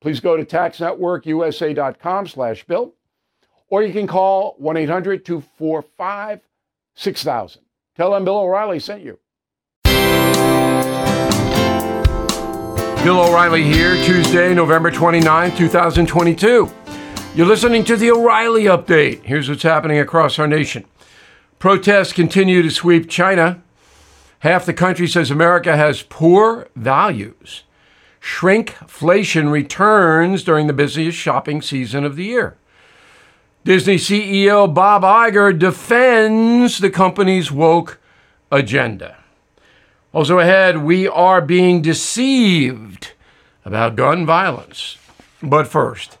Please go to taxnetworkusa.com slash bill, or you can call 1-800-245-6000. Tell them Bill O'Reilly sent you. Bill O'Reilly here, Tuesday, November 29, 2022. You're listening to the O'Reilly Update. Here's what's happening across our nation. Protests continue to sweep China. Half the country says America has poor values. Shrinkflation returns during the busiest shopping season of the year. Disney CEO Bob Iger defends the company's woke agenda. Also ahead, we are being deceived about gun violence. But first,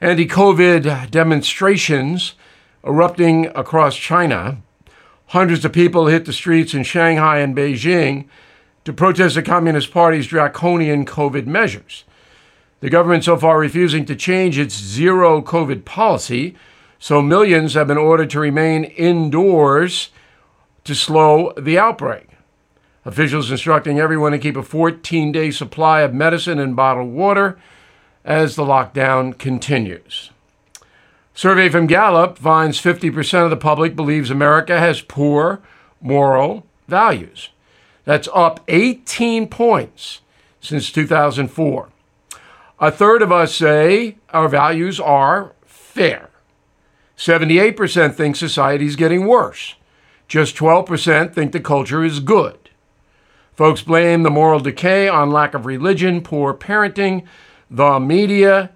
anti COVID demonstrations erupting across China. Hundreds of people hit the streets in Shanghai and Beijing to protest the Communist Party's draconian COVID measures. The government so far refusing to change its zero COVID policy, so millions have been ordered to remain indoors to slow the outbreak. Officials instructing everyone to keep a 14 day supply of medicine and bottled water as the lockdown continues. Survey from Gallup finds 50% of the public believes America has poor moral values. That's up 18 points since 2004. A third of us say our values are fair. 78% think society is getting worse. Just 12% think the culture is good. Folks blame the moral decay on lack of religion, poor parenting, the media,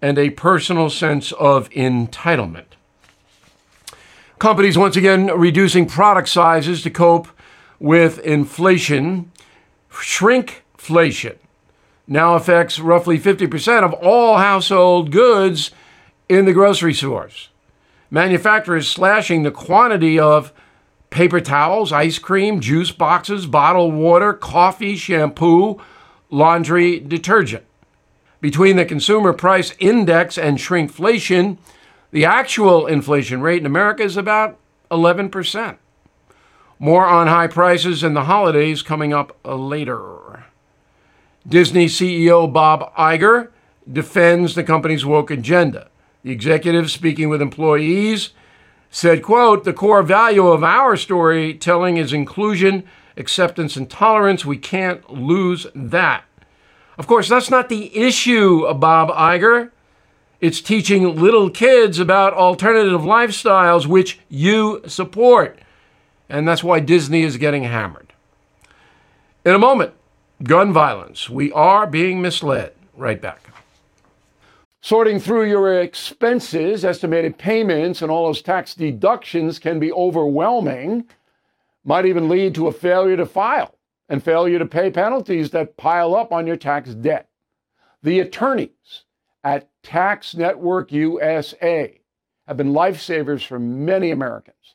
and a personal sense of entitlement. Companies once again reducing product sizes to cope with inflation. Shrinkflation now affects roughly 50% of all household goods in the grocery stores. Manufacturers slashing the quantity of paper towels, ice cream, juice boxes, bottled water, coffee, shampoo, laundry, detergent. Between the consumer price index and shrinkflation, the actual inflation rate in America is about 11%. More on high prices and the holidays coming up uh, later. Disney CEO Bob Iger defends the company's woke agenda. The executive speaking with employees said, quote, the core value of our storytelling is inclusion, acceptance, and tolerance. We can't lose that. Of course, that's not the issue, Bob Iger. It's teaching little kids about alternative lifestyles, which you support. And that's why Disney is getting hammered. In a moment, gun violence. We are being misled. Right back. Sorting through your expenses, estimated payments, and all those tax deductions can be overwhelming, might even lead to a failure to file and failure to pay penalties that pile up on your tax debt. The attorneys at Tax Network USA have been lifesavers for many Americans.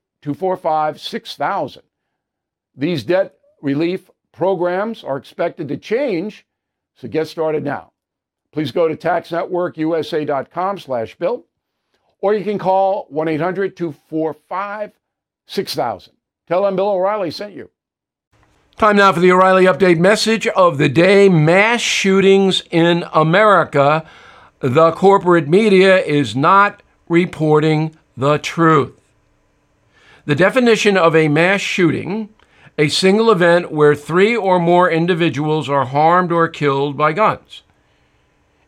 1-800-245-6000. These debt relief programs are expected to change, so get started now. Please go to taxnetworkusa.com slash bill, or you can call 1 800 245 6000. Tell them Bill O'Reilly sent you. Time now for the O'Reilly Update message of the day mass shootings in America. The corporate media is not reporting the truth. The definition of a mass shooting a single event where three or more individuals are harmed or killed by guns.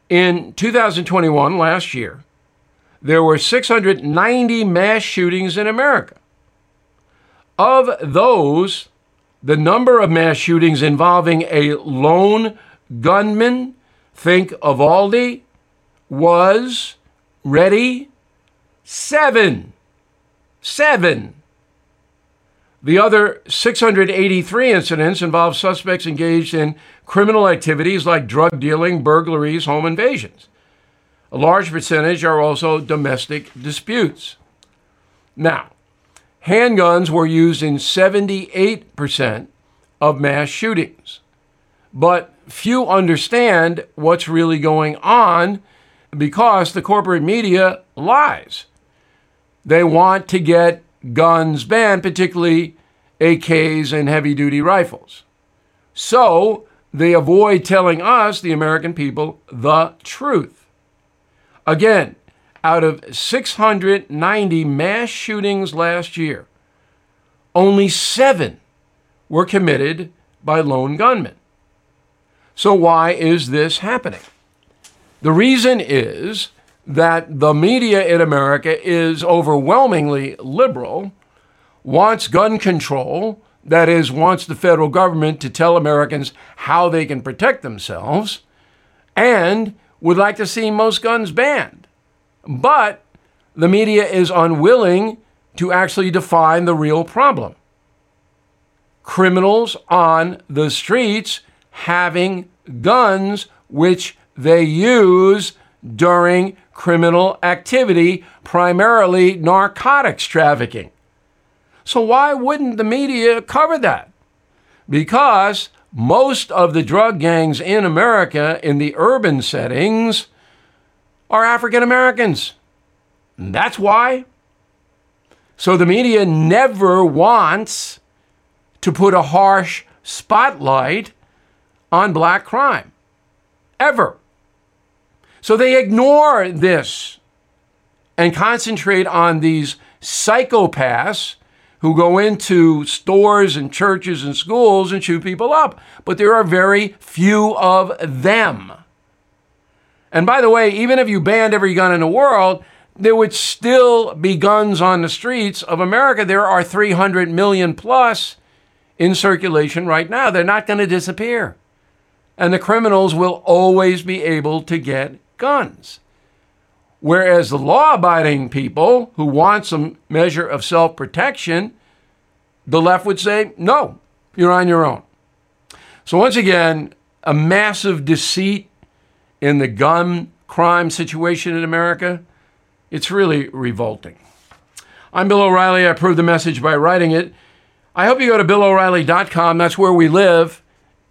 In 2021, last year, there were 690 mass shootings in America. Of those, the number of mass shootings involving a lone gunman, think Uvalde, was ready seven. Seven. The other 683 incidents involve suspects engaged in criminal activities like drug dealing, burglaries, home invasions. A large percentage are also domestic disputes. Now, handguns were used in 78% of mass shootings. But few understand what's really going on because the corporate media lies. They want to get guns banned, particularly AKs and heavy duty rifles. So they avoid telling us, the American people, the truth. Again, out of 690 mass shootings last year, only seven were committed by lone gunmen. So, why is this happening? The reason is that the media in America is overwhelmingly liberal, wants gun control, that is, wants the federal government to tell Americans how they can protect themselves, and would like to see most guns banned. But the media is unwilling to actually define the real problem. Criminals on the streets having guns which they use during criminal activity, primarily narcotics trafficking. So, why wouldn't the media cover that? Because most of the drug gangs in America in the urban settings are African Americans. That's why. So, the media never wants to put a harsh spotlight on black crime. Ever. So they ignore this and concentrate on these psychopaths who go into stores and churches and schools and shoot people up. But there are very few of them. And by the way, even if you banned every gun in the world, there would still be guns on the streets of America. There are 300 million plus in circulation right now. They're not going to disappear. And the criminals will always be able to get guns. Whereas the law abiding people who want some measure of self protection, the left would say, no, you're on your own. So, once again, a massive deceit in the gun crime situation in America. It's really revolting. I'm Bill O'Reilly. I approve the message by writing it. I hope you go to BillO'Reilly.com. That's where we live.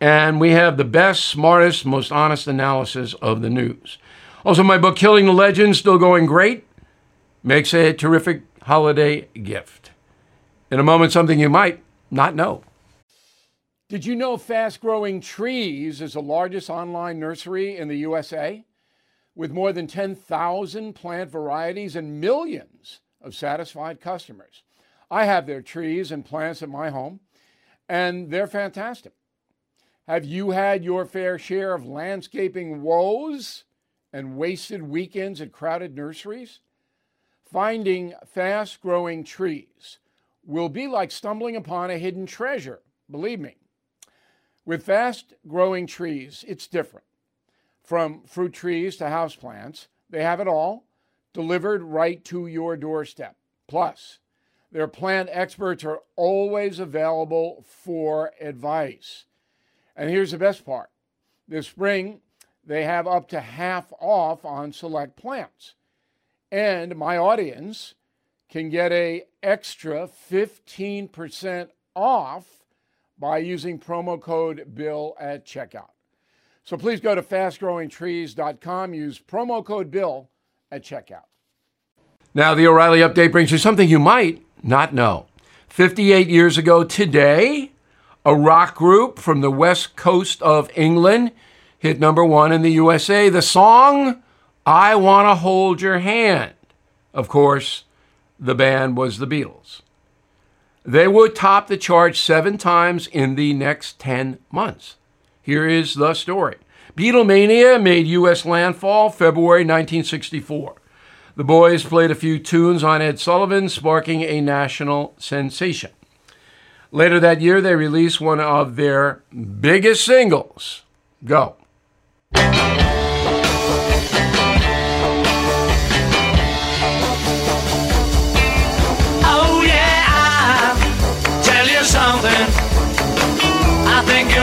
And we have the best, smartest, most honest analysis of the news. Also, my book, Killing the Legend, still going great, makes a terrific holiday gift. In a moment, something you might not know. Did you know Fast Growing Trees is the largest online nursery in the USA? With more than 10,000 plant varieties and millions of satisfied customers. I have their trees and plants at my home, and they're fantastic. Have you had your fair share of landscaping woes? And wasted weekends at crowded nurseries? Finding fast growing trees will be like stumbling upon a hidden treasure, believe me. With fast growing trees, it's different. From fruit trees to houseplants, they have it all delivered right to your doorstep. Plus, their plant experts are always available for advice. And here's the best part this spring, they have up to half off on select plants. And my audience can get a extra 15% off by using promo code BILL at checkout. So please go to fastgrowingtrees.com, use promo code BILL at checkout. Now, the O'Reilly update brings you something you might not know. 58 years ago today, a rock group from the west coast of England hit number one in the USA. The song, I Want to Hold Your Hand. Of course, the band was the Beatles. They would top the charts seven times in the next 10 months. Here is the story Beatlemania made U.S. landfall February 1964. The boys played a few tunes on Ed Sullivan, sparking a national sensation. Later that year, they released one of their biggest singles Go. Oh,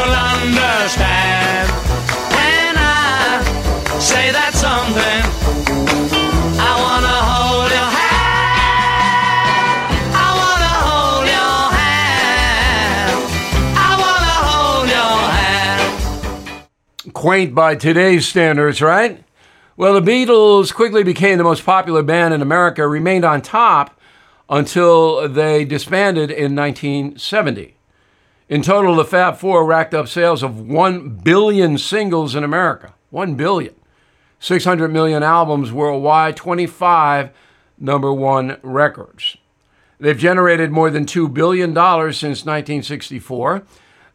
understand when I say that something. Quaint by today's standards, right? Well, the Beatles quickly became the most popular band in America, remained on top until they disbanded in 1970. In total, the Fab Four racked up sales of 1 billion singles in America. 1 billion. 600 million albums worldwide, 25 number one records. They've generated more than $2 billion since 1964,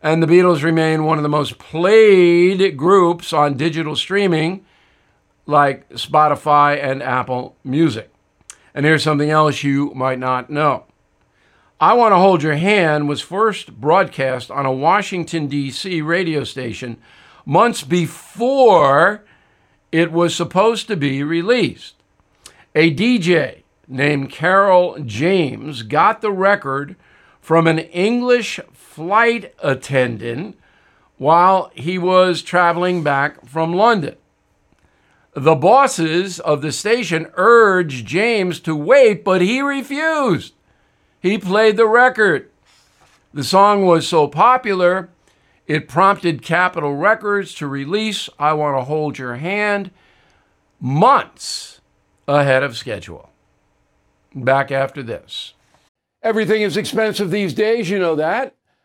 and the Beatles remain one of the most played groups on digital streaming like Spotify and Apple Music. And here's something else you might not know. I Want to Hold Your Hand was first broadcast on a Washington, D.C. radio station months before it was supposed to be released. A DJ named Carroll James got the record from an English flight attendant while he was traveling back from London. The bosses of the station urged James to wait, but he refused. He played the record. The song was so popular, it prompted Capitol Records to release I Want to Hold Your Hand months ahead of schedule. Back after this. Everything is expensive these days, you know that.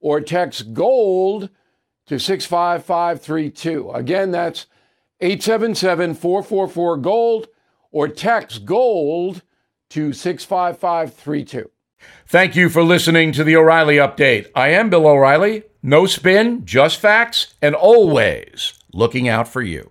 or text GOLD to 65532. Again, that's 877 444 GOLD, or text GOLD to 65532. Thank you for listening to the O'Reilly Update. I am Bill O'Reilly. No spin, just facts, and always looking out for you.